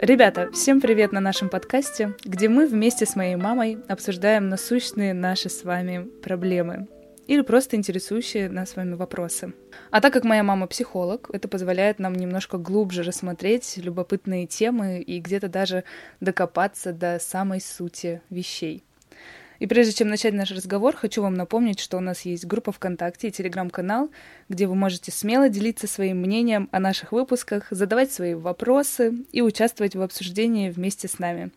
Ребята, всем привет на нашем подкасте, где мы вместе с моей мамой обсуждаем насущные наши с вами проблемы или просто интересующие нас с вами вопросы. А так как моя мама психолог, это позволяет нам немножко глубже рассмотреть любопытные темы и где-то даже докопаться до самой сути вещей. И прежде чем начать наш разговор, хочу вам напомнить, что у нас есть группа ВКонтакте и телеграм-канал, где вы можете смело делиться своим мнением о наших выпусках, задавать свои вопросы и участвовать в обсуждении вместе с нами.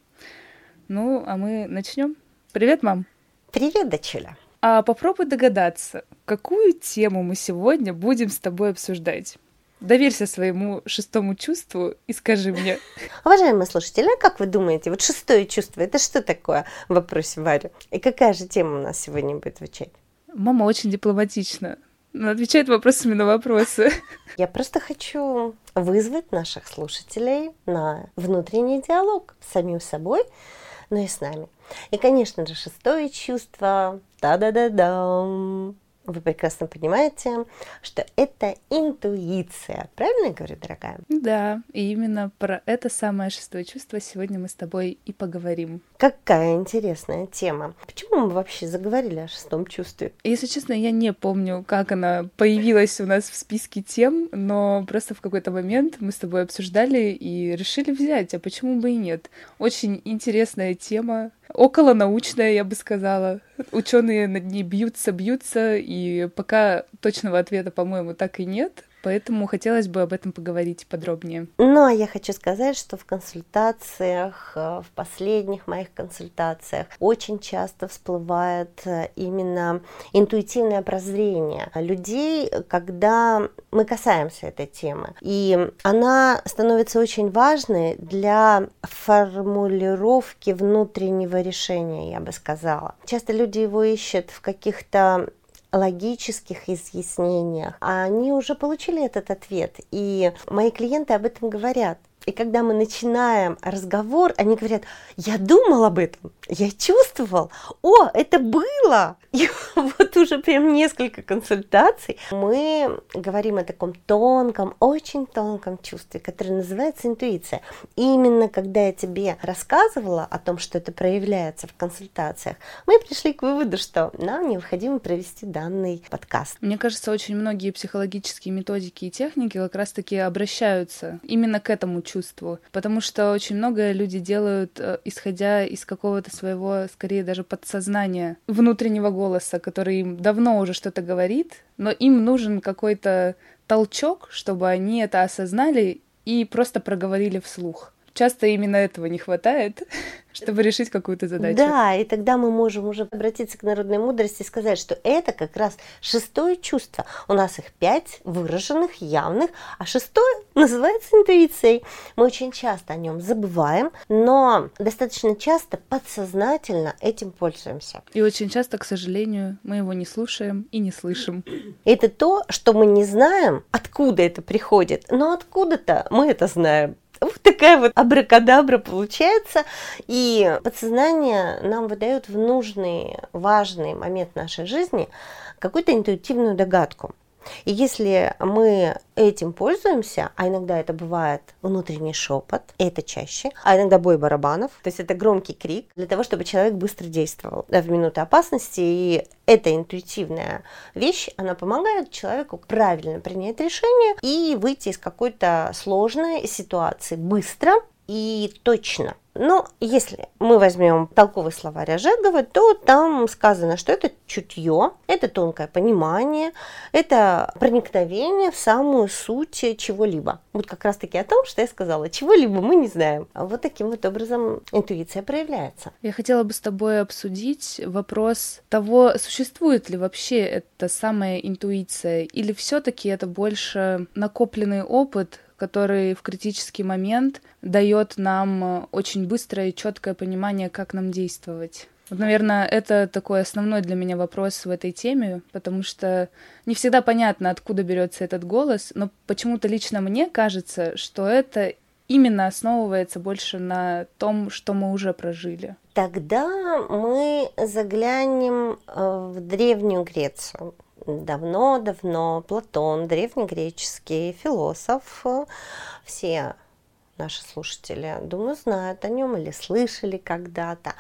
Ну, а мы начнем. Привет, мам! Привет, дочуля! А попробуй догадаться, какую тему мы сегодня будем с тобой обсуждать. Доверься своему шестому чувству и скажи мне. Уважаемые слушатели, а как вы думаете, вот шестое чувство, это что такое в вопросе Варю? И какая же тема у нас сегодня будет звучать? Мама очень дипломатична. Она отвечает вопросами на вопросы. Я просто хочу вызвать наших слушателей на внутренний диалог с самим собой, но и с нами. И, конечно же, шестое чувство, да-да-да-дам, вы прекрасно понимаете, что это интуиция. Правильно я говорю, дорогая? Да, и именно про это самое шестое чувство сегодня мы с тобой и поговорим. Какая интересная тема. Почему мы вообще заговорили о шестом чувстве? Если честно, я не помню, как она появилась у нас в списке тем, но просто в какой-то момент мы с тобой обсуждали и решили взять, а почему бы и нет. Очень интересная тема, около научная, я бы сказала. Ученые над ней бьются, бьются, и пока точного ответа, по-моему, так и нет. Поэтому хотелось бы об этом поговорить подробнее. Ну, а я хочу сказать, что в консультациях, э, в последних моих консультациях очень часто всплывает э, именно интуитивное прозрение людей, когда мы касаемся этой темы. И она становится очень важной для формулировки внутреннего решения, я бы сказала. Часто люди его ищут в каких-то логических изъяснениях, а они уже получили этот ответ. И мои клиенты об этом говорят. И когда мы начинаем разговор, они говорят, я думал об этом, я чувствовал, о, это было. И вот уже прям несколько консультаций мы говорим о таком тонком, очень тонком чувстве, которое называется интуиция. И именно когда я тебе рассказывала о том, что это проявляется в консультациях, мы пришли к выводу, что нам необходимо провести данный подкаст. Мне кажется, очень многие психологические методики и техники как раз-таки обращаются именно к этому потому что очень многое люди делают, э, исходя из какого-то своего, скорее даже подсознания, внутреннего голоса, который им давно уже что-то говорит, но им нужен какой-то толчок, чтобы они это осознали и просто проговорили вслух. Часто именно этого не хватает, чтобы решить какую-то задачу. Да, и тогда мы можем уже обратиться к народной мудрости и сказать, что это как раз шестое чувство. У нас их пять выраженных, явных, а шестое называется интуицией. Мы очень часто о нем забываем, но достаточно часто подсознательно этим пользуемся. И очень часто, к сожалению, мы его не слушаем и не слышим. Это то, что мы не знаем, откуда это приходит, но откуда-то мы это знаем. Вот такая вот абракадабра получается. И подсознание нам выдает в нужный, важный момент нашей жизни какую-то интуитивную догадку. И если мы этим пользуемся, а иногда это бывает внутренний шепот, это чаще, а иногда бой барабанов, то есть это громкий крик для того, чтобы человек быстро действовал в минуты опасности. И эта интуитивная вещь, она помогает человеку правильно принять решение и выйти из какой-то сложной ситуации быстро и точно. Но если мы возьмем толковый словарь Ожегова, то там сказано, что это чутье, это тонкое понимание, это проникновение в самую суть чего-либо. Вот как раз таки о том, что я сказала, чего-либо мы не знаем. А вот таким вот образом интуиция проявляется. Я хотела бы с тобой обсудить вопрос того, существует ли вообще эта самая интуиция, или все-таки это больше накопленный опыт, который в критический момент дает нам э, очень быстрое и четкое понимание, как нам действовать. Вот, наверное, это такой основной для меня вопрос в этой теме, потому что не всегда понятно, откуда берется этот голос, но почему-то лично мне кажется, что это именно основывается больше на том, что мы уже прожили. Тогда мы заглянем э, в Древнюю Грецию давно-давно Платон, древнегреческий философ, все наши слушатели, думаю, знают о нем или слышали когда-то.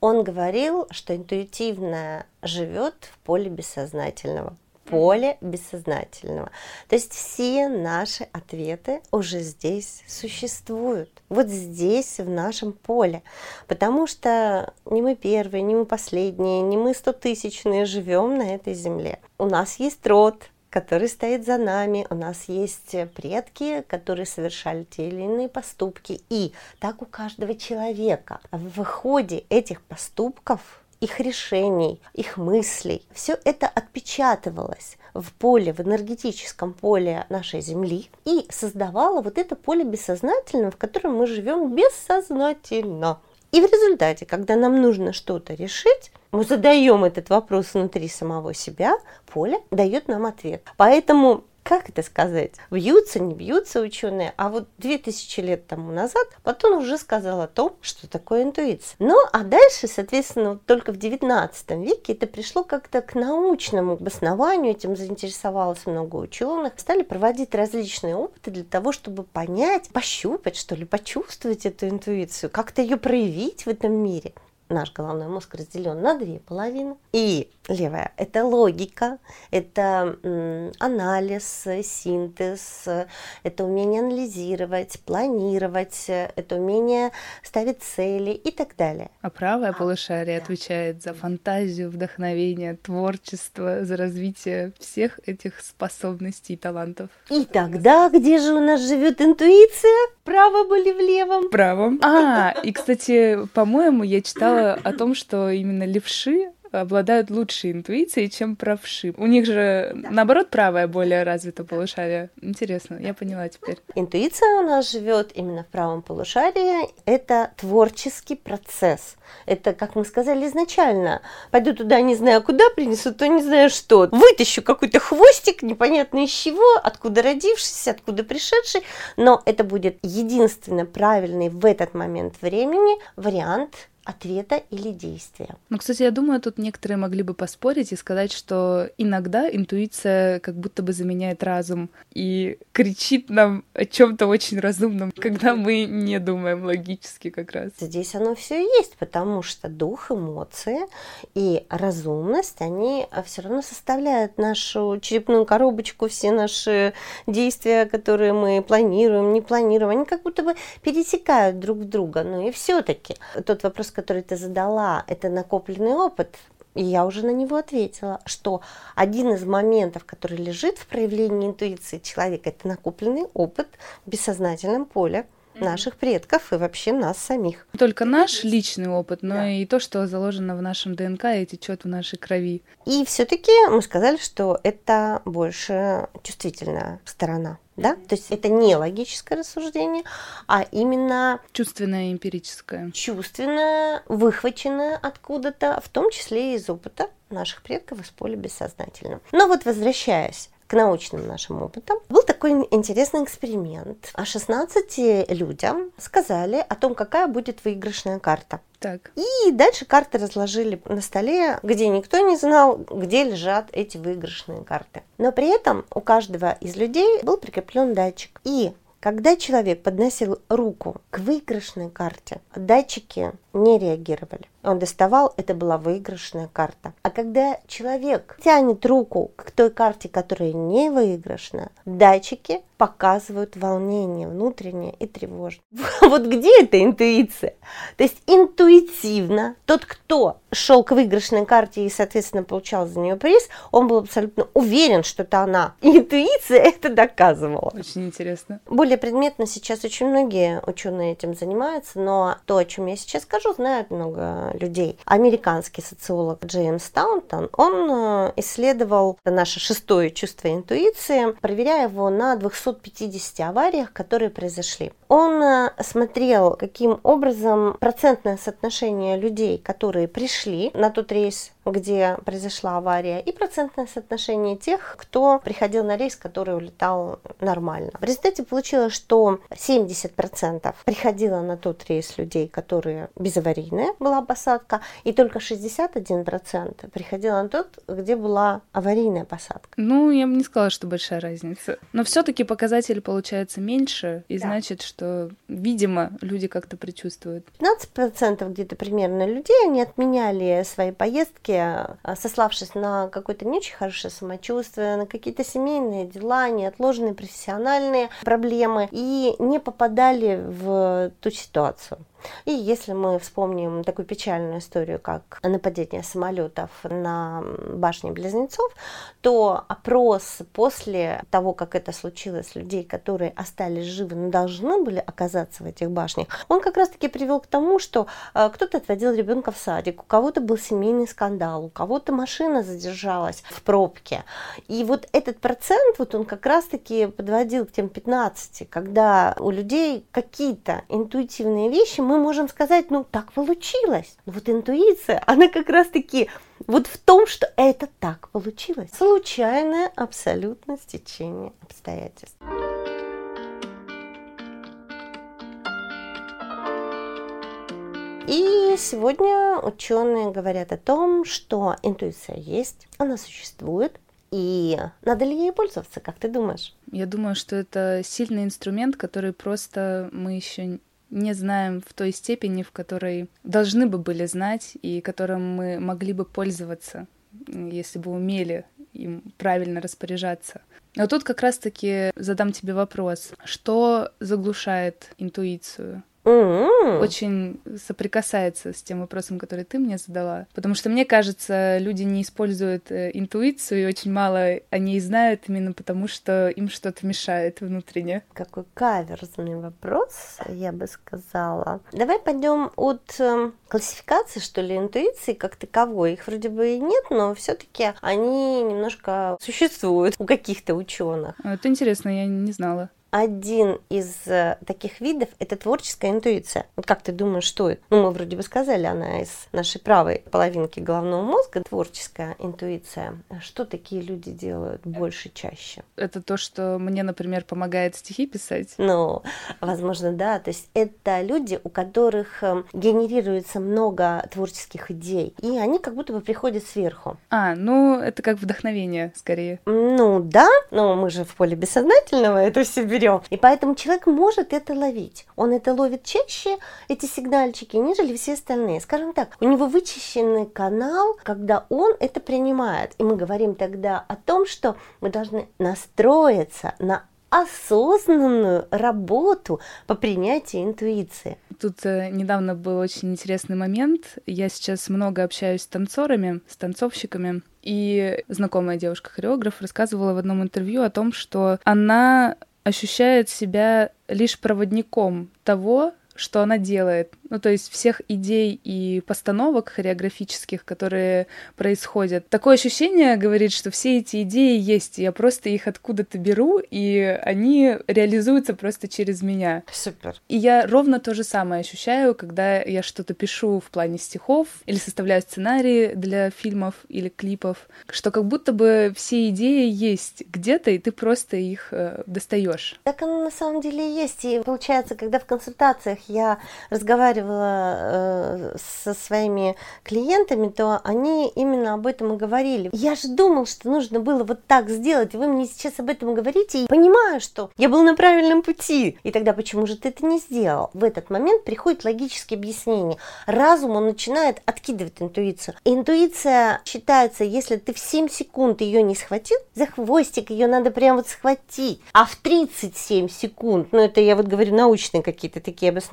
Он говорил, что интуитивно живет в поле бессознательного поле бессознательного. То есть все наши ответы уже здесь существуют. Вот здесь, в нашем поле. Потому что не мы первые, не мы последние, не мы стотысячные живем на этой земле. У нас есть род, который стоит за нами. У нас есть предки, которые совершали те или иные поступки. И так у каждого человека. В ходе этих поступков их решений, их мыслей. Все это отпечатывалось в поле, в энергетическом поле нашей Земли и создавало вот это поле бессознательного, в котором мы живем бессознательно. И в результате, когда нам нужно что-то решить, мы задаем этот вопрос внутри самого себя, поле дает нам ответ. Поэтому как это сказать, бьются, не бьются ученые, а вот 2000 лет тому назад Платон уже сказал о том, что такое интуиция. Ну, а дальше, соответственно, только в 19 веке это пришло как-то к научному обоснованию, этим заинтересовалось много ученых, стали проводить различные опыты для того, чтобы понять, пощупать, что ли, почувствовать эту интуицию, как-то ее проявить в этом мире наш головной мозг разделен на две половины. И левая – это логика, это анализ, синтез, это умение анализировать, планировать, это умение ставить цели и так далее. А правая полушарие да. отвечает за фантазию, вдохновение, творчество, за развитие всех этих способностей и талантов. И тогда где же у нас живет интуиция? Право были в левом. Правом. А, и, кстати, по-моему, я читала о том, что именно левши обладают лучшей интуицией, чем правши. У них же, да. наоборот, правая более развита полушарие. Интересно, я поняла теперь. Интуиция у нас живет именно в правом полушарии. Это творческий процесс. Это, как мы сказали изначально, пойду туда не знаю куда, принесу то не знаю что. Вытащу какой-то хвостик, непонятно из чего, откуда родившийся, откуда пришедший, но это будет единственно правильный в этот момент времени вариант ответа или действия. Ну, кстати, я думаю, тут некоторые могли бы поспорить и сказать, что иногда интуиция как будто бы заменяет разум и кричит нам о чем-то очень разумном, когда мы не думаем логически как раз. Здесь оно все есть, потому что дух, эмоции и разумность, они все равно составляют нашу черепную коробочку, все наши действия, которые мы планируем, не планируем, они как будто бы пересекают друг друга. Но и все-таки тот вопрос, который ты задала, это накопленный опыт, и я уже на него ответила, что один из моментов, который лежит в проявлении интуиции человека, это накопленный опыт в бессознательном поле наших предков и вообще нас самих. Только наш личный опыт, но да. и то, что заложено в нашем ДНК и течет в нашей крови. И все-таки мы сказали, что это больше чувствительная сторона да? То есть это не логическое рассуждение, а именно чувственное, эмпирическое. Чувственное, выхваченное откуда-то, в том числе и из опыта наших предков из поля бессознательного. Но вот возвращаясь к научным нашим опытам, был такой интересный эксперимент. А 16 людям сказали о том, какая будет выигрышная карта. Так. И дальше карты разложили на столе, где никто не знал, где лежат эти выигрышные карты. Но при этом у каждого из людей был прикреплен датчик. И когда человек подносил руку к выигрышной карте, датчики не реагировали. Он доставал, это была выигрышная карта. А когда человек тянет руку к той карте, которая не выигрышная, датчики показывают волнение внутреннее и тревожное. Вот где эта интуиция? То есть интуитивно тот, кто шел к выигрышной карте и, соответственно, получал за нее приз, он был абсолютно уверен, что это она. Интуиция это доказывала. Очень интересно. Более предметно сейчас очень многие ученые этим занимаются, но то, о чем я сейчас скажу, знают много людей. Американский социолог Джеймс Таунтон, он э, исследовал наше шестое чувство интуиции, проверяя его на 250 авариях, которые произошли. Он э, смотрел, каким образом процентное соотношение людей, которые пришли на тот рейс, где произошла авария, и процентное соотношение тех, кто приходил на рейс, который улетал нормально. В результате получилось, что 70% приходило на тот рейс людей, которые без безаварийная была посадка, и только 61% приходило на тот, где была аварийная посадка. Ну, я бы не сказала, что большая разница. Но все-таки показатель получается меньше, и да. значит, что, видимо, люди как-то предчувствуют. 15% где-то примерно людей, они отменяли свои поездки, а, сославшись на какое-то не очень хорошее самочувствие, на какие-то семейные дела, неотложные профессиональные проблемы, и не попадали в ту ситуацию. И если мы вспомним такую печальную историю, как нападение самолетов на башни Близнецов, то опрос после того, как это случилось, людей, которые остались живы, но должны были оказаться в этих башнях, он как раз-таки привел к тому, что э, кто-то отводил ребенка в садик, у кого-то был семейный скандал, у кого-то машина задержалась в пробке. И вот этот процент, вот он как раз-таки подводил к тем 15, когда у людей какие-то интуитивные вещи мы можем сказать, ну так получилось. Вот интуиция, она как раз-таки вот в том, что это так получилось. Случайное абсолютно стечение обстоятельств. И сегодня ученые говорят о том, что интуиция есть, она существует, и надо ли ей пользоваться, как ты думаешь? Я думаю, что это сильный инструмент, который просто мы еще не знаем в той степени, в которой должны бы были знать и которым мы могли бы пользоваться, если бы умели им правильно распоряжаться. Но тут как раз-таки задам тебе вопрос, что заглушает интуицию? Mm-hmm. Очень соприкасается с тем вопросом, который ты мне задала. Потому что, мне кажется, люди не используют э, интуицию, и очень мало о ней знают именно потому, что им что-то мешает внутренне. Какой каверзный вопрос, я бы сказала. Давай пойдем от э, классификации, что ли, интуиции как таковой. Их вроде бы и нет, но все-таки они немножко существуют у каких-то ученых. Это интересно, я не знала один из э, таких видов – это творческая интуиция. Вот как ты думаешь, что это? Ну, мы вроде бы сказали, она из нашей правой половинки головного мозга, творческая интуиция. Что такие люди делают больше, чаще? Это то, что мне, например, помогает стихи писать? Ну, возможно, да. То есть это люди, у которых эм, генерируется много творческих идей, и они как будто бы приходят сверху. А, ну, это как вдохновение, скорее. Ну, да, но мы же в поле бессознательного это все берем берем. И поэтому человек может это ловить. Он это ловит чаще, эти сигнальчики, нежели все остальные. Скажем так, у него вычищенный канал, когда он это принимает. И мы говорим тогда о том, что мы должны настроиться на осознанную работу по принятию интуиции. Тут э, недавно был очень интересный момент. Я сейчас много общаюсь с танцорами, с танцовщиками. И знакомая девушка-хореограф рассказывала в одном интервью о том, что она ощущает себя лишь проводником того, что она делает. Ну, то есть всех идей и постановок хореографических, которые происходят. Такое ощущение говорит, что все эти идеи есть, я просто их откуда-то беру, и они реализуются просто через меня. Супер. И я ровно то же самое ощущаю, когда я что-то пишу в плане стихов или составляю сценарии для фильмов или клипов, что как будто бы все идеи есть где-то, и ты просто их э, достаешь. Так оно на самом деле есть. И получается, когда в консультациях я разговаривала э, со своими клиентами, то они именно об этом и говорили. Я же думал, что нужно было вот так сделать, вы мне сейчас об этом говорите, и понимаю, что я был на правильном пути. И тогда почему же ты это не сделал? В этот момент приходит логическое объяснение. Разум, он начинает откидывать интуицию. Интуиция считается, если ты в 7 секунд ее не схватил, за хвостик ее надо прям вот схватить. А в 37 секунд, ну это я вот говорю научные какие-то такие обоснования,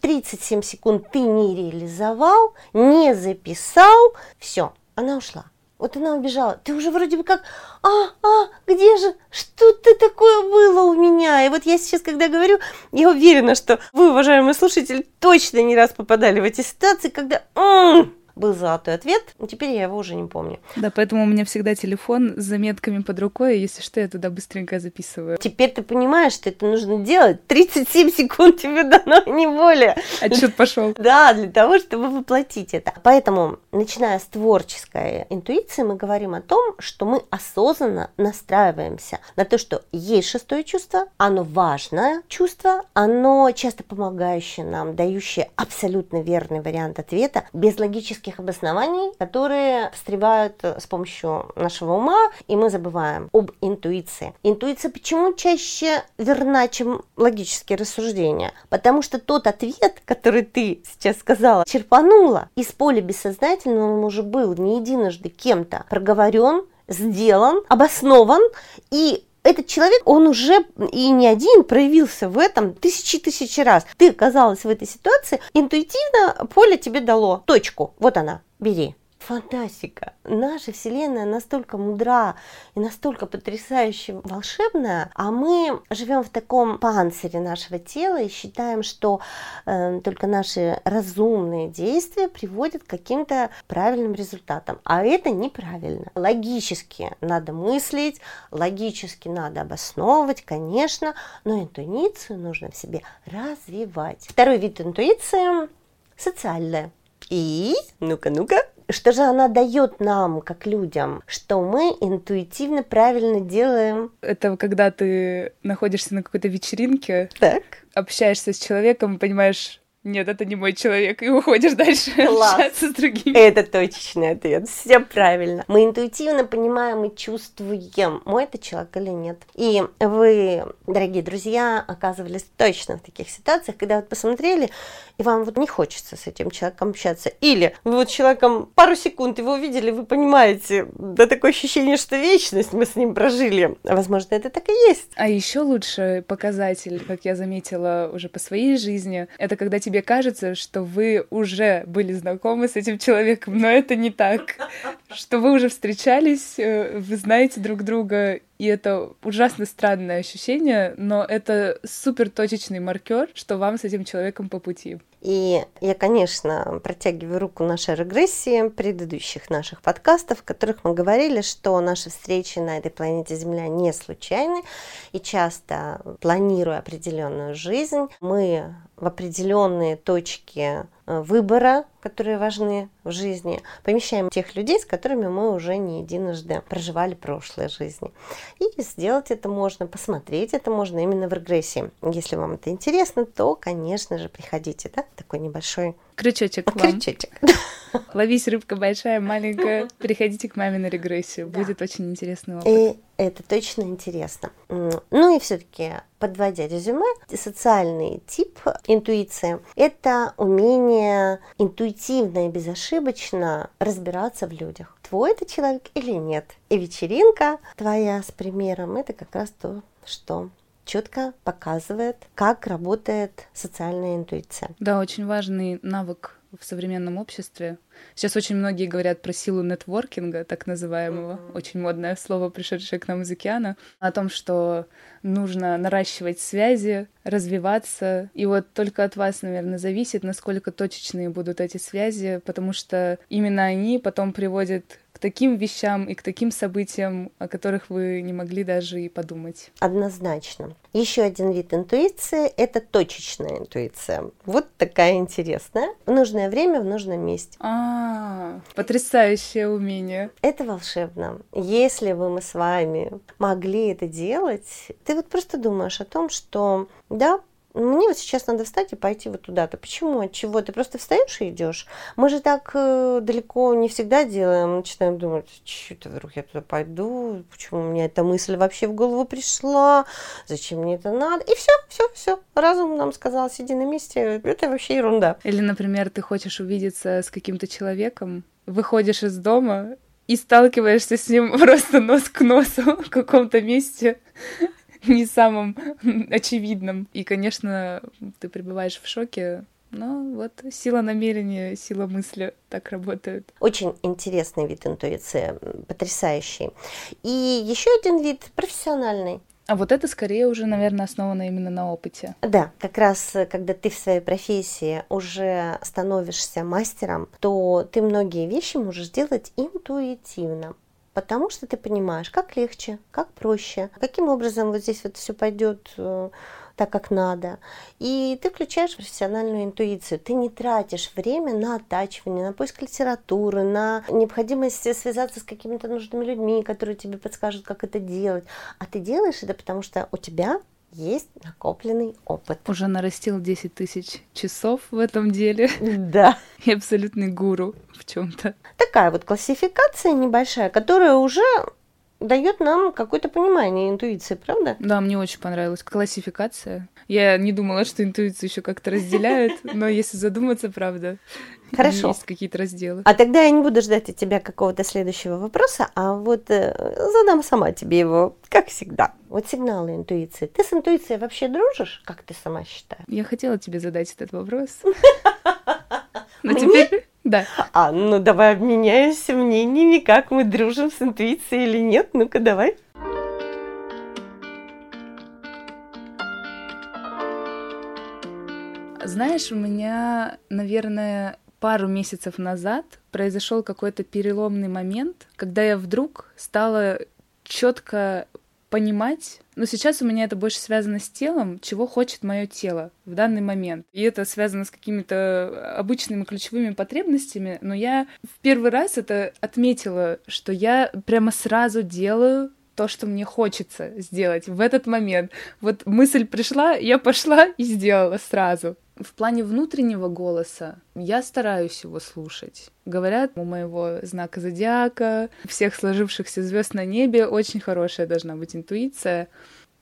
37 секунд ты не реализовал, не записал, все, она ушла. Вот она убежала. Ты уже вроде бы как, а, а, где же, что-то такое было у меня. И вот я сейчас, когда говорю, я уверена, что вы, уважаемые слушатели, точно не раз попадали в эти ситуации, когда м-м, был золотой ответ, теперь я его уже не помню. Да, поэтому у меня всегда телефон с заметками под рукой, если что, я туда быстренько записываю. Теперь ты понимаешь, что это нужно делать. 37 секунд тебе дано, не более. Отчет пошел. Да, для того, чтобы воплотить это. Поэтому, начиная с творческой интуиции, мы говорим о том, что мы осознанно настраиваемся на то, что есть шестое чувство, оно важное чувство, оно часто помогающее нам, дающее абсолютно верный вариант ответа, без логических обоснований, которые встревают с помощью нашего ума, и мы забываем об интуиции. Интуиция почему чаще верна, чем логические рассуждения? Потому что тот ответ, который ты сейчас сказала, черпанула из поля бессознательного, он уже был не единожды кем-то проговорен, сделан, обоснован, и этот человек, он уже и не один проявился в этом тысячи тысячи раз. Ты оказалась в этой ситуации, интуитивно поле тебе дало точку. Вот она, бери фантастика. Наша Вселенная настолько мудра и настолько потрясающе волшебная, а мы живем в таком панцире нашего тела и считаем, что э, только наши разумные действия приводят к каким-то правильным результатам. А это неправильно. Логически надо мыслить, логически надо обосновывать, конечно, но интуицию нужно в себе развивать. Второй вид интуиции – социальная. И, ну-ка, ну-ка, что же она дает нам, как людям? Что мы интуитивно правильно делаем? Это когда ты находишься на какой-то вечеринке, так. общаешься с человеком, понимаешь, нет, это не мой человек, и уходишь дальше общаться с другими. Это точный ответ, все правильно. Мы интуитивно понимаем и чувствуем, мой это человек или нет. И вы, дорогие друзья, оказывались точно в таких ситуациях, когда вот посмотрели, и вам вот не хочется с этим человеком общаться. Или вы вот человеком пару секунд его увидели, вы понимаете, да такое ощущение, что вечность мы с ним прожили. Возможно, это так и есть. А еще лучше показатель, как я заметила уже по своей жизни, это когда тебе тебе кажется, что вы уже были знакомы с этим человеком, но это не так. Что вы уже встречались, э, вы знаете друг друга, и это ужасно странное ощущение, но это супер точечный маркер, что вам с этим человеком по пути. И я, конечно, протягиваю руку нашей регрессии предыдущих наших подкастов, в которых мы говорили, что наши встречи на этой планете Земля не случайны, и часто, планируя определенную жизнь, мы в определенные точки выбора, которые важны в жизни, помещаем тех людей, с которыми мы уже не единожды проживали прошлые жизни. И сделать это можно, посмотреть это можно именно в регрессии. Если вам это интересно, то, конечно же, приходите, да, такой небольшой крючочек. К вам. Крючочек. Ловись, рыбка большая, маленькая. Приходите к маме на регрессию. Да. Будет очень интересный опыт. И это точно интересно. Ну и все-таки, подводя резюме, социальный тип интуиции – это умение интуитивно и безошибочно разбираться в людях. Твой это человек или нет. И вечеринка твоя с примером – это как раз то, что четко показывает, как работает социальная интуиция. Да, очень важный навык в современном обществе. Сейчас очень многие говорят про силу нетворкинга, так называемого, mm-hmm. очень модное слово, пришедшее к нам из океана, о том, что нужно наращивать связи, развиваться. И вот только от вас, наверное, зависит, насколько точечные будут эти связи, потому что именно они потом приводят таким вещам и к таким событиям, о которых вы не могли даже и подумать. Однозначно. Еще один вид интуиции – это точечная интуиция. Вот такая интересная. В нужное время, в нужном месте. А, потрясающее умение. Это волшебно. Если бы мы с вами могли это делать, ты вот просто думаешь о том, что да, мне вот сейчас надо встать и пойти вот туда-то. Почему? От чего? Ты просто встаешь и идешь. Мы же так э, далеко не всегда делаем. Начинаем думать, что-то вдруг я туда пойду, почему мне эта мысль вообще в голову пришла, зачем мне это надо. И все, все, все. Разум нам сказал, сиди на месте. Это вообще ерунда. Или, например, ты хочешь увидеться с каким-то человеком, выходишь из дома и сталкиваешься с ним просто нос к носу в каком-то месте не самым очевидным. И, конечно, ты пребываешь в шоке, но вот сила намерения, сила мысли так работают. Очень интересный вид интуиции, потрясающий. И еще один вид профессиональный. А вот это скорее уже, наверное, основано именно на опыте. Да, как раз когда ты в своей профессии уже становишься мастером, то ты многие вещи можешь делать интуитивно. Потому что ты понимаешь, как легче, как проще, каким образом вот здесь вот все пойдет э, так, как надо. И ты включаешь профессиональную интуицию. Ты не тратишь время на оттачивание, на поиск литературы, на необходимость связаться с какими-то нужными людьми, которые тебе подскажут, как это делать. А ты делаешь это, потому что у тебя есть накопленный опыт. Уже нарастил 10 тысяч часов в этом деле. Да. И абсолютный гуру в чем-то. Такая вот классификация небольшая, которая уже дает нам какое-то понимание интуиции, правда? Да, мне очень понравилась классификация. Я не думала, что интуицию еще как-то разделяют, но если задуматься, правда, Хорошо. Есть какие-то разделы. А тогда я не буду ждать от тебя какого-то следующего вопроса, а вот э, задам сама тебе его, как всегда. Вот сигналы интуиции. Ты с интуицией вообще дружишь, как ты сама считаешь? Я хотела тебе задать этот вопрос. Но теперь... Да. А, ну давай обменяемся мнениями, как мы дружим с интуицией или нет. Ну-ка, давай. Знаешь, у меня, наверное, пару месяцев назад произошел какой-то переломный момент, когда я вдруг стала четко понимать, но сейчас у меня это больше связано с телом, чего хочет мое тело в данный момент. И это связано с какими-то обычными ключевыми потребностями, но я в первый раз это отметила, что я прямо сразу делаю то, что мне хочется сделать в этот момент. Вот мысль пришла, я пошла и сделала сразу. В плане внутреннего голоса я стараюсь его слушать. Говорят, у моего знака зодиака, всех сложившихся звезд на небе очень хорошая должна быть интуиция.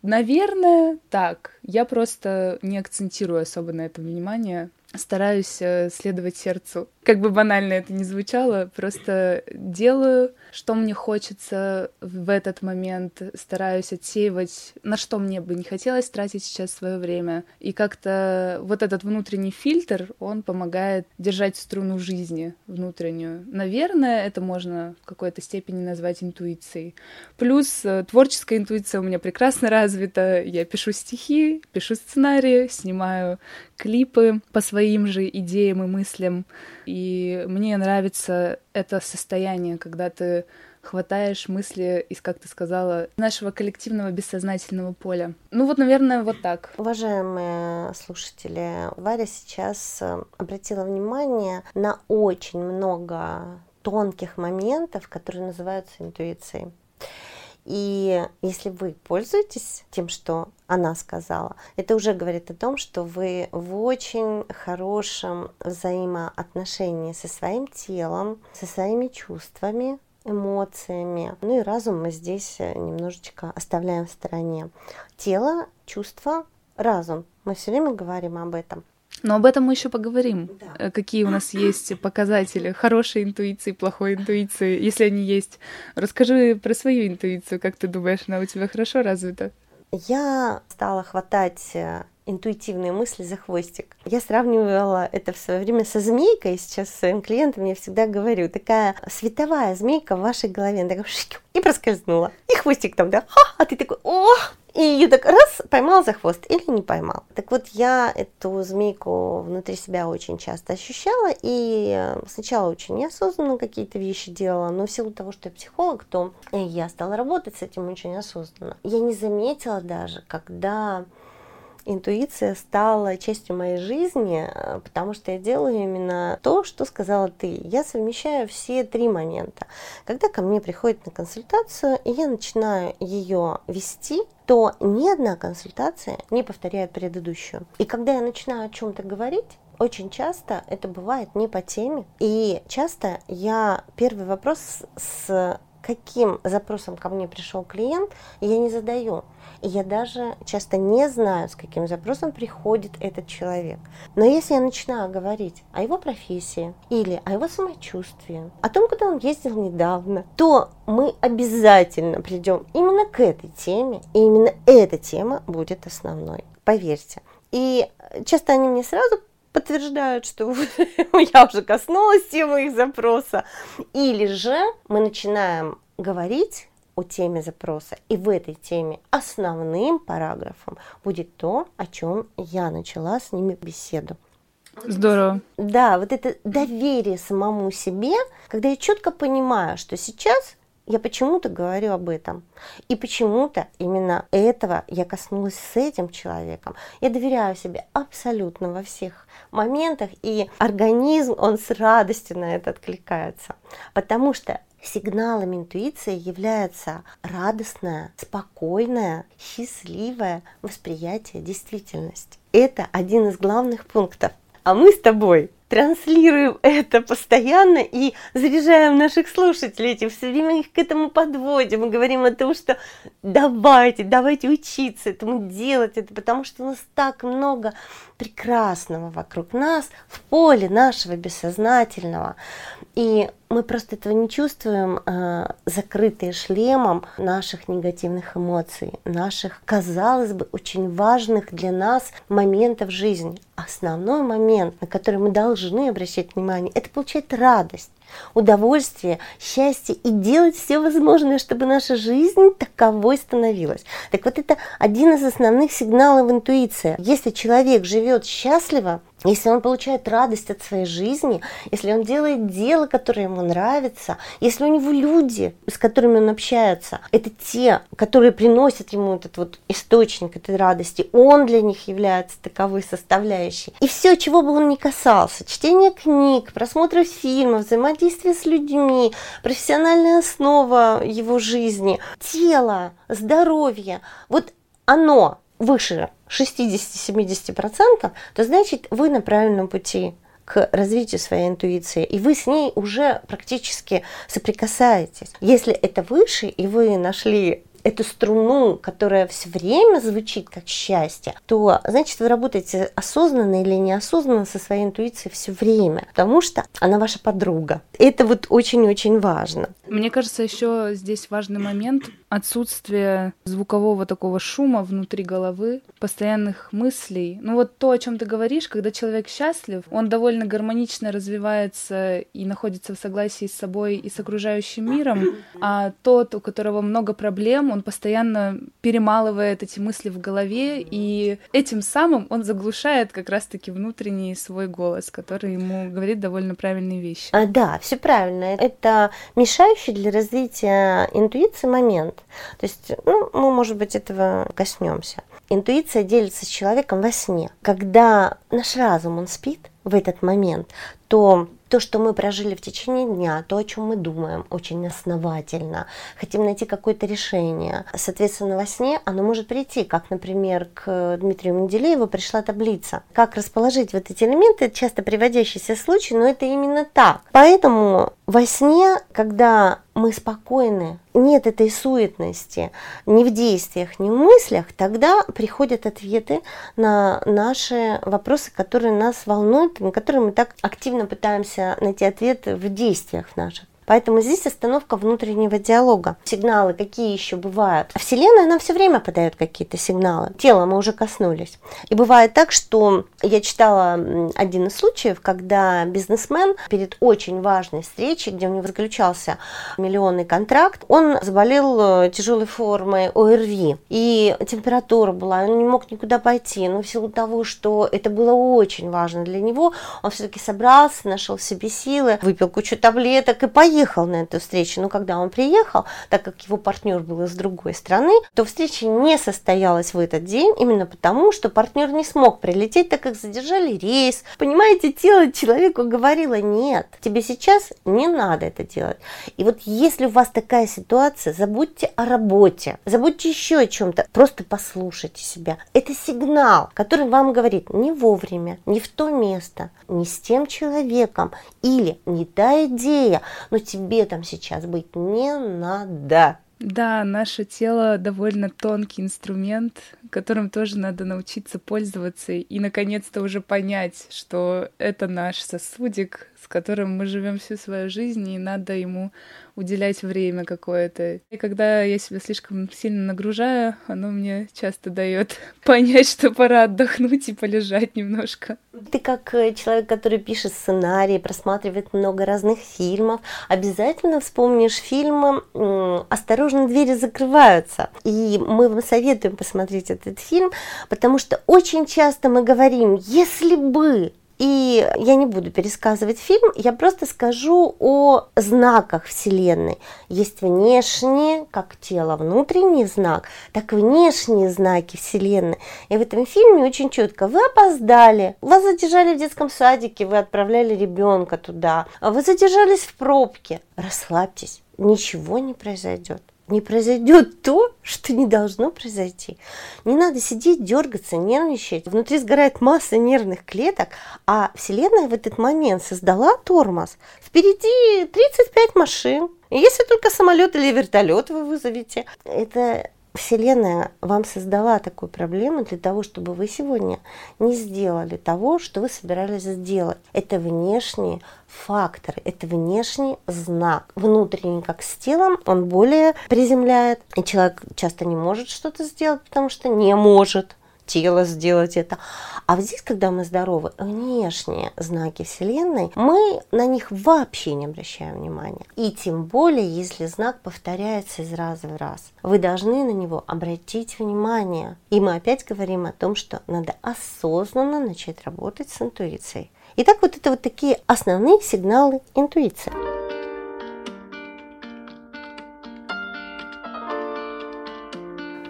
Наверное, так. Я просто не акцентирую особо на этом внимание стараюсь э, следовать сердцу. Как бы банально это ни звучало, просто делаю, что мне хочется в этот момент, стараюсь отсеивать, на что мне бы не хотелось тратить сейчас свое время. И как-то вот этот внутренний фильтр, он помогает держать струну жизни внутреннюю. Наверное, это можно в какой-то степени назвать интуицией. Плюс э, творческая интуиция у меня прекрасно развита. Я пишу стихи, пишу сценарии, снимаю клипы по своим же идеям и мыслям. И мне нравится это состояние, когда ты хватаешь мысли из, как ты сказала, нашего коллективного бессознательного поля. Ну вот, наверное, вот так. Уважаемые слушатели, Варя сейчас э, обратила внимание на очень много тонких моментов, которые называются интуицией. И если вы пользуетесь тем, что она сказала, это уже говорит о том, что вы в очень хорошем взаимоотношении со своим телом, со своими чувствами, эмоциями. Ну и разум мы здесь немножечко оставляем в стороне. Тело, чувства, разум. Мы все время говорим об этом. Но об этом мы еще поговорим. Да. Э, какие у нас есть показатели хорошей интуиции, плохой интуиции, если они есть. Расскажи про свою интуицию, как ты думаешь, она у тебя хорошо развита? Я стала хватать э, интуитивные мысли за хвостик. Я сравнивала это в свое время со змейкой, сейчас своим клиентам я всегда говорю, такая световая змейка в вашей голове, она такая и проскользнула, и хвостик там, да, а ты такой, о, и ее так раз поймал за хвост или не поймал. Так вот, я эту змейку внутри себя очень часто ощущала, и сначала очень неосознанно какие-то вещи делала, но в силу того, что я психолог, то я стала работать с этим очень осознанно. Я не заметила даже, когда интуиция стала частью моей жизни, э, потому что я делаю именно то, что сказала ты. Я совмещаю все три момента. Когда ко мне приходит на консультацию, и я начинаю ее вести, то ни одна консультация не повторяет предыдущую. И когда я начинаю о чем-то говорить, очень часто это бывает не по теме. И часто я первый вопрос с каким запросом ко мне пришел клиент, я не задаю. И я даже часто не знаю, с каким запросом приходит этот человек. Но если я начинаю говорить о его профессии или о его самочувствии, о том, куда он ездил недавно, то мы обязательно придем именно к этой теме, и именно эта тема будет основной. Поверьте. И часто они мне сразу подтверждают, что я уже коснулась темы их запроса. Или же мы начинаем говорить о теме запроса. И в этой теме основным параграфом будет то, о чем я начала с ними беседу. Здорово. Да, вот это доверие самому себе, когда я четко понимаю, что сейчас я почему-то говорю об этом. И почему-то именно этого я коснулась с этим человеком. Я доверяю себе абсолютно во всех моментах, и организм, он с радостью на это откликается. Потому что сигналом интуиции является радостное, спокойное, счастливое восприятие действительности. Это один из главных пунктов. А мы с тобой транслируем это постоянно и заряжаем наших слушателей этим, все время их к этому подводим и говорим о том, что давайте, давайте учиться этому делать это, потому что у нас так много прекрасного вокруг нас, в поле нашего бессознательного. И мы просто этого не чувствуем, э, закрытые шлемом наших негативных эмоций, наших, казалось бы, очень важных для нас моментов жизни. Основной момент, на который мы должны обращать внимание, это получать радость удовольствие, счастье и делать все возможное, чтобы наша жизнь таковой становилась. Так вот это один из основных сигналов интуиции. Если человек живет счастливо, если он получает радость от своей жизни, если он делает дело, которое ему нравится, если у него люди, с которыми он общается, это те, которые приносят ему этот вот источник этой радости, он для них является таковой составляющей. И все, чего бы он ни касался, чтение книг, просмотр фильмов, взаимодействие с людьми, профессиональная основа его жизни, тело, здоровье, вот оно выше 60-70%, то значит вы на правильном пути к развитию своей интуиции, и вы с ней уже практически соприкасаетесь. Если это выше, и вы нашли эту струну, которая все время звучит как счастье, то значит вы работаете осознанно или неосознанно со своей интуицией все время, потому что она ваша подруга. Это вот очень-очень важно. Мне кажется, еще здесь важный момент отсутствие звукового такого шума внутри головы, постоянных мыслей. Ну вот то, о чем ты говоришь, когда человек счастлив, он довольно гармонично развивается и находится в согласии с собой и с окружающим миром, а тот, у которого много проблем, он постоянно перемалывает эти мысли в голове, и этим самым он заглушает как раз-таки внутренний свой голос, который ему говорит довольно правильные вещи. А, да, все правильно. Это мешающий для развития интуиции момент. То есть, ну, мы, может быть, этого коснемся. Интуиция делится с человеком во сне. Когда наш разум, он спит в этот момент, то то, что мы прожили в течение дня, то, о чем мы думаем очень основательно, хотим найти какое-то решение. Соответственно, во сне оно может прийти, как, например, к Дмитрию Менделееву пришла таблица. Как расположить вот эти элементы, часто приводящиеся случаи, но это именно так. Поэтому во сне, когда мы спокойны, нет этой суетности ни в действиях, ни в мыслях, тогда приходят ответы на наши вопросы, которые нас волнуют, на которые мы так активно пытаемся найти ответы в действиях наших. Поэтому здесь остановка внутреннего диалога. Сигналы какие еще бывают? Вселенная, она все время подает какие-то сигналы. Тело мы уже коснулись. И бывает так, что я читала один из случаев, когда бизнесмен перед очень важной встречей, где у него заключался миллионный контракт, он заболел э, тяжелой формой ОРВИ. И температура была, он не мог никуда пойти. Но в силу того, что это было очень важно для него, он все-таки собрался, нашел в себе силы, выпил кучу таблеток и поехал приехал на эту встречу, но когда он приехал, так как его партнер был из другой страны, то встреча не состоялась в этот день именно потому, что партнер не смог прилететь, так как задержали рейс. Понимаете, тело человеку говорило, нет, тебе сейчас не надо это делать. И вот если у вас такая ситуация, забудьте о работе, забудьте еще о чем-то, просто послушайте себя. Это сигнал, который вам говорит не вовремя, не в то место, не с тем человеком или не та идея, но тебе там сейчас быть не надо. Да, наше тело довольно тонкий инструмент, которым тоже надо научиться пользоваться и наконец-то уже понять, что это наш сосудик, с которым мы живем всю свою жизнь, и надо ему уделять время какое-то. И когда я себя слишком сильно нагружаю, оно мне часто дает понять, что пора отдохнуть и полежать немножко. Ты как э, человек, который пишет сценарии, просматривает много разных фильмов, обязательно вспомнишь фильм «Осторожно, двери закрываются». И мы вам советуем посмотреть этот фильм, потому что очень часто мы говорим, если бы и я не буду пересказывать фильм, я просто скажу о знаках Вселенной. Есть внешние, как тело, внутренний знак, так внешние знаки Вселенной. И в этом фильме очень четко вы опоздали, вас задержали в детском садике, вы отправляли ребенка туда, вы задержались в пробке. Расслабьтесь, ничего не произойдет не произойдет то, что не должно произойти. Не надо сидеть, дергаться, нервничать. Внутри сгорает масса нервных клеток, а Вселенная в этот момент создала тормоз. Впереди 35 машин. Если только самолет или вертолет вы вызовете, это Вселенная вам создала такую проблему для того, чтобы вы сегодня не сделали того, что вы собирались сделать. Это внешние факторы, это внешний знак. Внутренний, как с телом, он более приземляет. И человек часто не может что-то сделать, потому что не может тело сделать это. А вот здесь, когда мы здоровы, внешние знаки Вселенной, мы на них вообще не обращаем внимания. И тем более, если знак повторяется из раза в раз. Вы должны на него обратить внимание. И мы опять говорим о том, что надо осознанно начать работать с интуицией. Итак, вот это вот такие основные сигналы интуиции.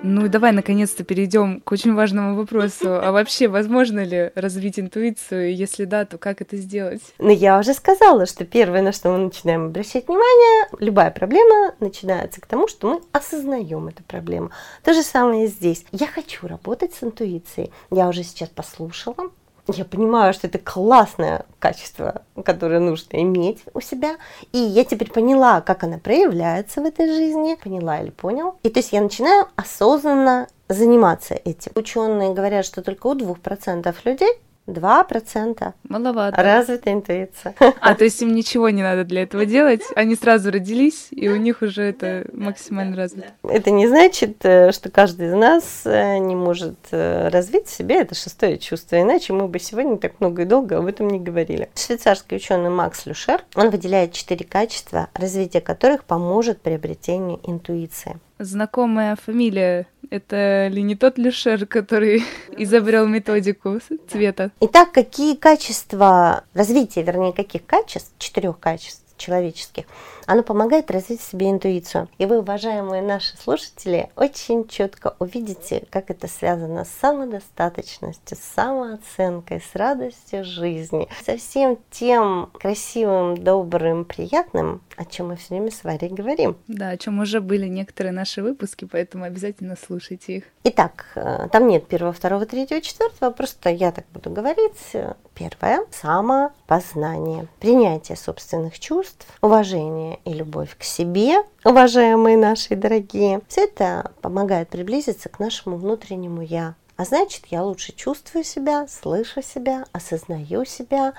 Ну и давай наконец-то перейдем к очень важному вопросу. А вообще, возможно ли развить интуицию? Если да, то как это сделать? Ну, я уже сказала, что первое, на что мы начинаем обращать внимание, любая проблема начинается к тому, что мы осознаем эту проблему. То же самое здесь. Я хочу работать с интуицией. Я уже сейчас послушала, я понимаю, что это классное качество, которое нужно иметь у себя. И я теперь поняла, как она проявляется в этой жизни. Поняла или понял. И то есть я начинаю осознанно заниматься этим. Ученые говорят, что только у 2% людей Два процента. Маловато. Развитая интуиция. А, то есть им ничего не надо для этого делать? Они сразу родились, и у них уже это максимально развито? Это не значит, э, что каждый из нас э, не может э, развить в себе это шестое чувство, иначе мы бы сегодня так много и долго об этом не говорили. Швейцарский ученый Макс Люшер, он выделяет четыре качества, развитие которых поможет приобретению интуиции знакомая фамилия. Это ли не тот Люшер, который изобрел методику цвета? Итак, какие качества, развитие, вернее, каких качеств, четырех качеств человеческих, оно помогает развить в себе интуицию. И вы, уважаемые наши слушатели, очень четко увидите, как это связано с самодостаточностью, с самооценкой, с радостью жизни, со всем тем красивым, добрым, приятным, о чем мы все время с Варей говорим. Да, о чем уже были некоторые наши выпуски, поэтому обязательно слушайте их. Итак, э, там нет первого, второго, третьего, четвертого, просто я так буду говорить. Первое – самопознание, принятие собственных чувств, уважение и любовь к себе, уважаемые наши дорогие. Все это помогает приблизиться к нашему внутреннему «я». А значит, я лучше чувствую себя, слышу себя, осознаю себя,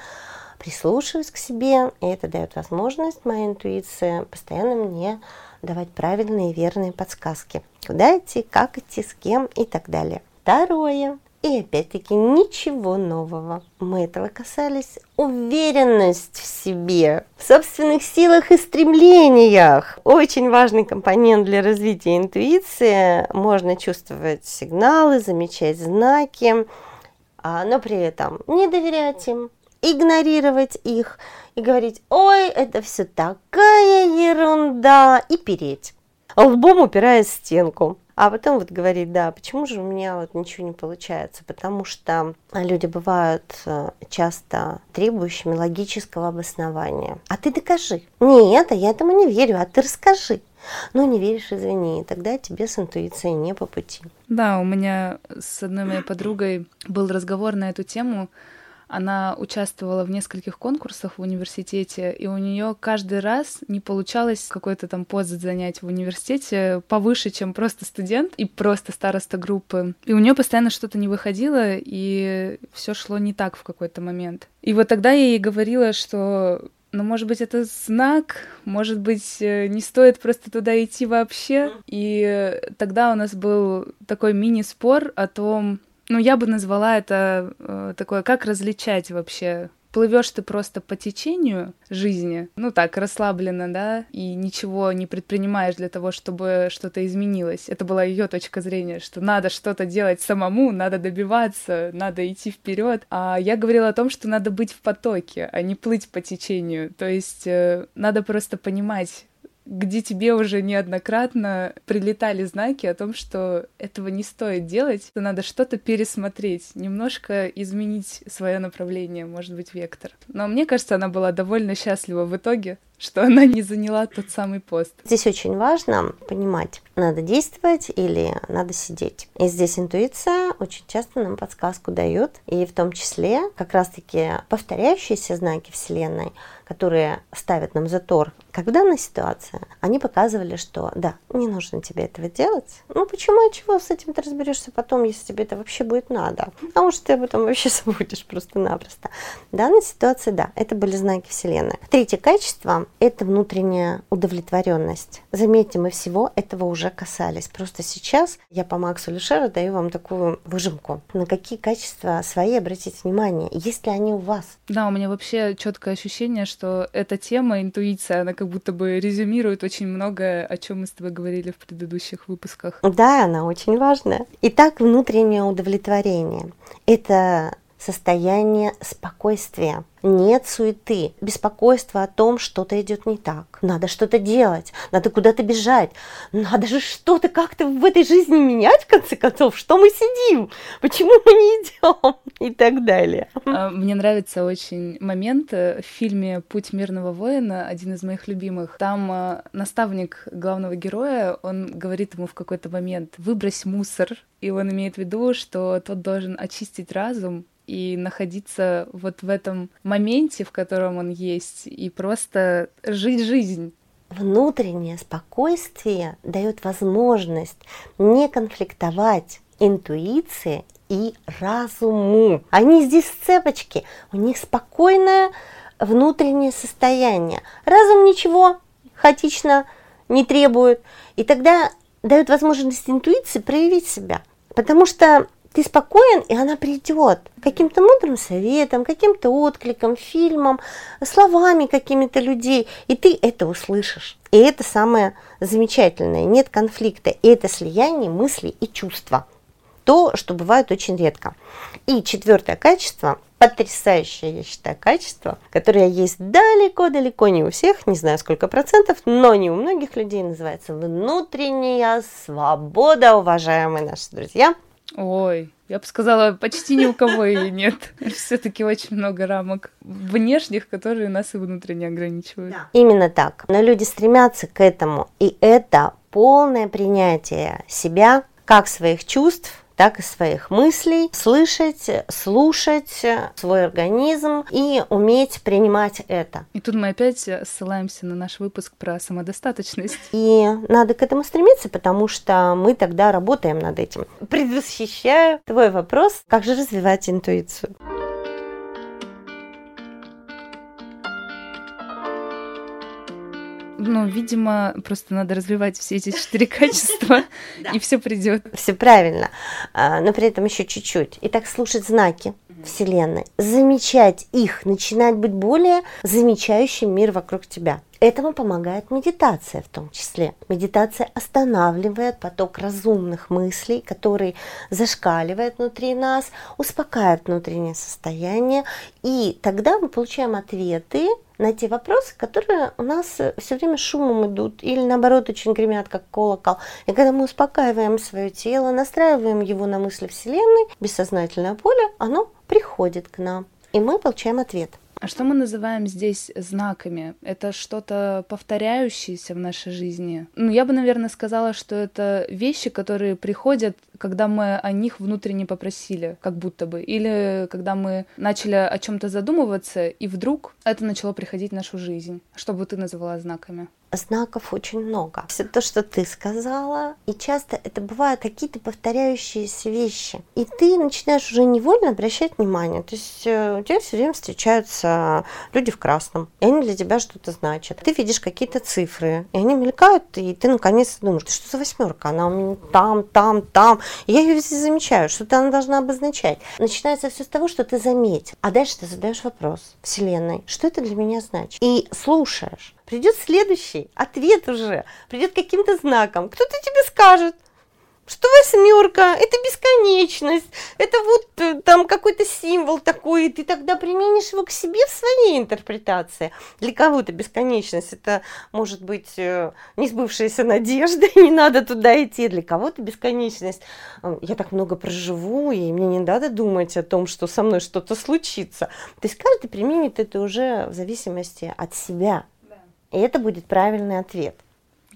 прислушиваюсь к себе, и это дает возможность моей интуиции постоянно мне давать правильные и верные подсказки. Куда идти, как идти, с кем и так далее. Второе. И опять-таки ничего нового. Мы этого касались. Уверенность в себе, в собственных силах и стремлениях. Очень важный компонент для развития интуиции. Можно чувствовать сигналы, замечать знаки, а, но при этом не доверять им, игнорировать их и говорить, ой, это все такая ерунда, и переть лбом упираясь в стенку. А потом вот говорить, да, почему же у меня вот ничего не получается? Потому что люди бывают э, часто требующими логического обоснования. А ты докажи. Нет, а я этому не верю, а ты расскажи. Ну, не веришь, извини, тогда тебе с интуицией не по пути. Да, у меня с одной моей подругой был разговор на эту тему. Она участвовала в нескольких конкурсах в университете, и у нее каждый раз не получалось какой-то там пост занять в университете повыше, чем просто студент и просто староста группы. И у нее постоянно что-то не выходило, и все шло не так в какой-то момент. И вот тогда я ей говорила, что ну, может быть, это знак, может быть, э, не стоит просто туда идти вообще. И тогда у нас был такой мини-спор о том, ну, я бы назвала это э, такое, как различать вообще плывешь ты просто по течению жизни, ну так, расслабленно, да, и ничего не предпринимаешь для того, чтобы что-то изменилось. Это была ее точка зрения, что надо что-то делать самому, надо добиваться, надо идти вперед. А я говорила о том, что надо быть в потоке, а не плыть по течению. То есть э, надо просто понимать, где тебе уже неоднократно прилетали знаки о том, что этого не стоит делать, что надо что-то пересмотреть, немножко изменить свое направление, может быть, вектор. Но мне кажется, она была довольно счастлива в итоге, что она не заняла тот самый пост. Здесь очень важно понимать, надо действовать или надо сидеть. И здесь интуиция очень часто нам подсказку дает, и в том числе как раз-таки повторяющиеся знаки Вселенной, которые ставят нам затор, как в данной ситуации, они показывали, что да, не нужно тебе этого делать. Ну почему и чего с этим ты разберешься потом, если тебе это вообще будет надо? А уж ты об этом вообще забудешь просто-напросто. В данной ситуации, да, это были знаки Вселенной. Третье качество это внутренняя удовлетворенность. Заметьте, мы всего этого уже касались. Просто сейчас я по Максу Люшеру даю вам такую выжимку. На какие качества свои обратите внимание, есть ли они у вас? Да, у меня вообще четкое ощущение, что эта тема, интуиция, она как будто бы резюмирует очень многое, о чем мы с тобой говорили в предыдущих выпусках. Да, она очень важная. Итак, внутреннее удовлетворение. Это состояние спокойствия. Нет суеты, беспокойства о том, что-то идет не так. Надо что-то делать, надо куда-то бежать, надо же что-то как-то в этой жизни менять, в конце концов. Что мы сидим? Почему мы не идем? И так далее. А, мне нравится очень момент э, в фильме «Путь мирного воина», один из моих любимых. Там э, наставник главного героя, он говорит ему в какой-то момент «выбрось мусор», и он имеет в виду, что тот должен очистить разум и находиться вот в этом моменте, в котором он есть, и просто жить жизнь. Внутреннее спокойствие дает возможность не конфликтовать интуиции и разуму. Они здесь цепочки, у них спокойное внутреннее состояние. Разум ничего хаотично не требует, и тогда дает возможность интуиции проявить себя. Потому что ты спокоен, и она придет каким-то мудрым советом, каким-то откликом, фильмом, словами какими-то людей, и ты это услышишь. И это самое замечательное, нет конфликта, и это слияние мыслей и чувства. То, что бывает очень редко. И четвертое качество, потрясающее, я считаю, качество, которое есть далеко-далеко не у всех, не знаю сколько процентов, но не у многих людей, называется внутренняя свобода, уважаемые наши друзья – Ой, я бы сказала, почти ни у кого ее нет. Все-таки очень много рамок внешних, которые нас и внутренне ограничивают. Да. Именно так. Но люди стремятся к этому, и это полное принятие себя, как своих чувств, так и своих мыслей, слышать, слушать свой организм и уметь принимать это. И тут мы опять ссылаемся на наш выпуск про самодостаточность. И надо к этому стремиться, потому что мы тогда работаем над этим. Предвосхищаю твой вопрос, как же развивать интуицию. Ну, видимо, просто надо развивать все эти четыре качества, и все придет. Все правильно, а, но при этом еще чуть-чуть. Итак, слушать знаки Вселенной, замечать их, начинать быть более замечающим мир вокруг тебя. Этому помогает медитация в том числе. Медитация останавливает поток разумных мыслей, который зашкаливает внутри нас, успокаивает внутреннее состояние, и тогда мы получаем ответы на те вопросы, которые у нас все время шумом идут или наоборот очень гремят, как колокол. И когда мы успокаиваем свое тело, настраиваем его на мысли Вселенной, бессознательное поле, оно приходит к нам, и мы получаем ответ. А что мы называем здесь знаками? Это что-то повторяющееся в нашей жизни? Ну, я бы, наверное, сказала, что это вещи, которые приходят когда мы о них внутренне попросили, как будто бы, или когда мы начали о чем-то задумываться, и вдруг это начало приходить в нашу жизнь. Что бы ты назвала знаками? знаков очень много. Все то, что ты сказала, и часто это бывают какие-то повторяющиеся вещи. И ты начинаешь уже невольно обращать внимание. То есть э, у тебя все время встречаются люди в красном, и они для тебя что-то значат. Ты видишь какие-то цифры, и они мелькают, и ты наконец думаешь, что за восьмерка? Она у меня там, там, там. Я ее везде замечаю, что-то она должна обозначать. Начинается все с того, что ты заметил. А дальше ты задаешь вопрос Вселенной, что это для меня значит? И слушаешь придет следующий ответ уже, придет каким-то знаком. Кто-то тебе скажет, что восьмерка – это бесконечность, это вот э, там какой-то символ такой, и ты тогда применишь его к себе в своей интерпретации. Для кого-то бесконечность – это может быть э, несбывшаяся надежда, и не надо туда идти. Для кого-то бесконечность я так много проживу, и мне не надо думать о том, что со мной что-то случится. То есть каждый применит это уже в зависимости от себя. И это будет правильный ответ.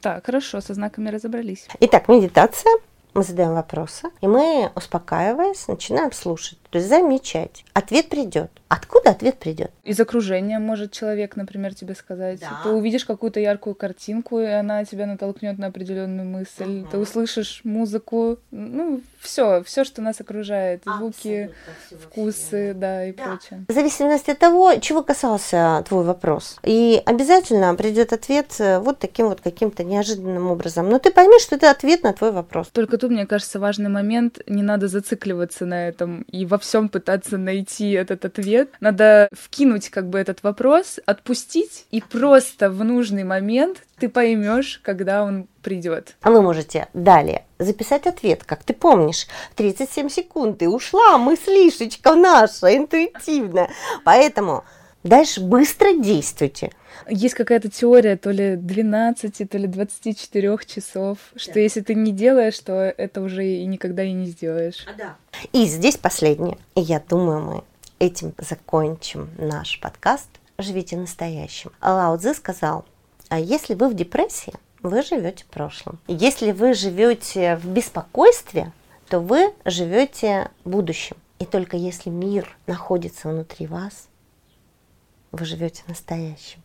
Так, хорошо, со знаками разобрались. Итак, медитация. Мы задаем вопросы, и мы, успокаиваясь, начинаем слушать, то есть замечать. Ответ придет. Откуда ответ придет? Из окружения может человек, например, тебе сказать. Да. Ты увидишь какую-то яркую картинку, и она тебя натолкнет на определенную мысль. Угу. Ты услышишь музыку, ну все, все, что нас окружает, звуки, вкусы, да и да. прочее. В зависимости от того, чего касался твой вопрос. И обязательно придет ответ э, вот таким вот каким-то неожиданным образом. Но ты поймешь, что это ответ на твой вопрос. Только тут, мне кажется, важный момент. Не надо зацикливаться на этом и во всем пытаться найти этот ответ. Надо вкинуть как бы этот вопрос, отпустить, и просто в нужный момент ты поймешь, когда он придет. А вы можете далее записать ответ, как ты помнишь. 37 секунд, и ушла мыслишечка наша, интуитивная. Поэтому дальше быстро действуйте. Есть какая-то теория то ли 12, то ли 24 часов, да. что если ты не делаешь, то это уже и никогда и не сделаешь. А, да. И здесь последнее. И я думаю, мы этим закончим наш подкаст «Живите настоящим». Лао Цзи сказал, а если вы в депрессии, вы живете в прошлом. Если вы живете в беспокойстве, то вы живете будущим. И только если мир находится внутри вас, вы живете настоящим.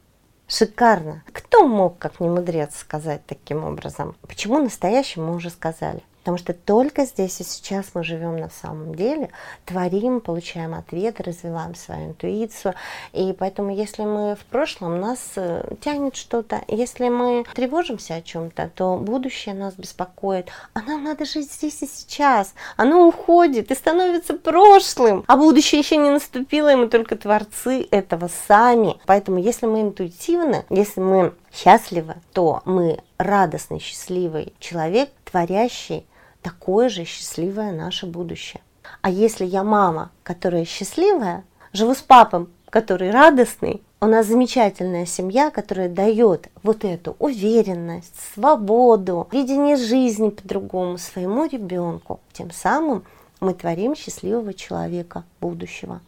Шикарно. Кто мог, как не мудрец, сказать таким образом? Почему настоящим мы уже сказали? Потому что только здесь и сейчас мы живем на самом деле, творим, получаем ответы, развиваем свою интуицию. И поэтому, если мы в прошлом, нас э, тянет что-то. Если мы тревожимся о чем-то, то будущее нас беспокоит. А нам надо жить здесь и сейчас. Оно уходит и становится прошлым. А будущее еще не наступило, и мы только творцы этого сами. Поэтому, если мы интуитивны, если мы счастливы, то мы радостный, счастливый человек, творящий такое же счастливое наше будущее. А если я мама, которая счастливая, живу с папом, который радостный, у нас замечательная семья, которая дает вот эту уверенность, свободу, видение жизни по-другому своему ребенку. Тем самым мы творим счастливого человека будущего.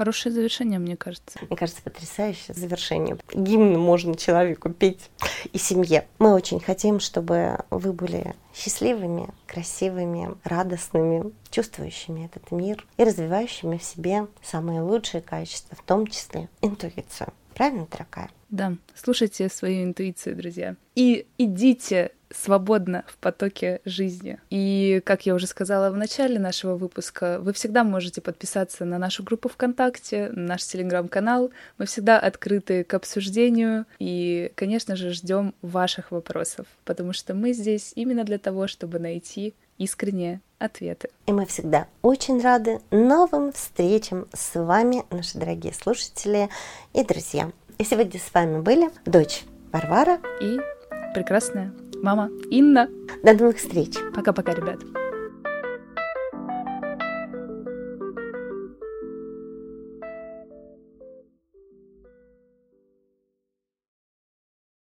Хорошее завершение, мне кажется. Мне кажется, потрясающее завершение. Гимн можно человеку петь и семье. Мы очень хотим, чтобы вы были счастливыми, красивыми, радостными, чувствующими этот мир и развивающими в себе самые лучшие качества, в том числе интуицию. Правильно, дорогая? Да, слушайте свою интуицию, друзья. И идите свободно в потоке жизни. И, как я уже сказала в начале нашего выпуска, вы всегда можете подписаться на нашу группу ВКонтакте, на наш телеграм-канал. Мы всегда открыты к обсуждению и, конечно же, ждем ваших вопросов, потому что мы здесь именно для того, чтобы найти искренние ответы. И мы всегда очень рады новым встречам с вами, наши дорогие слушатели и друзья. И сегодня с вами были дочь Варвара и прекрасная мама Инна. До новых встреч. Пока-пока, ребят.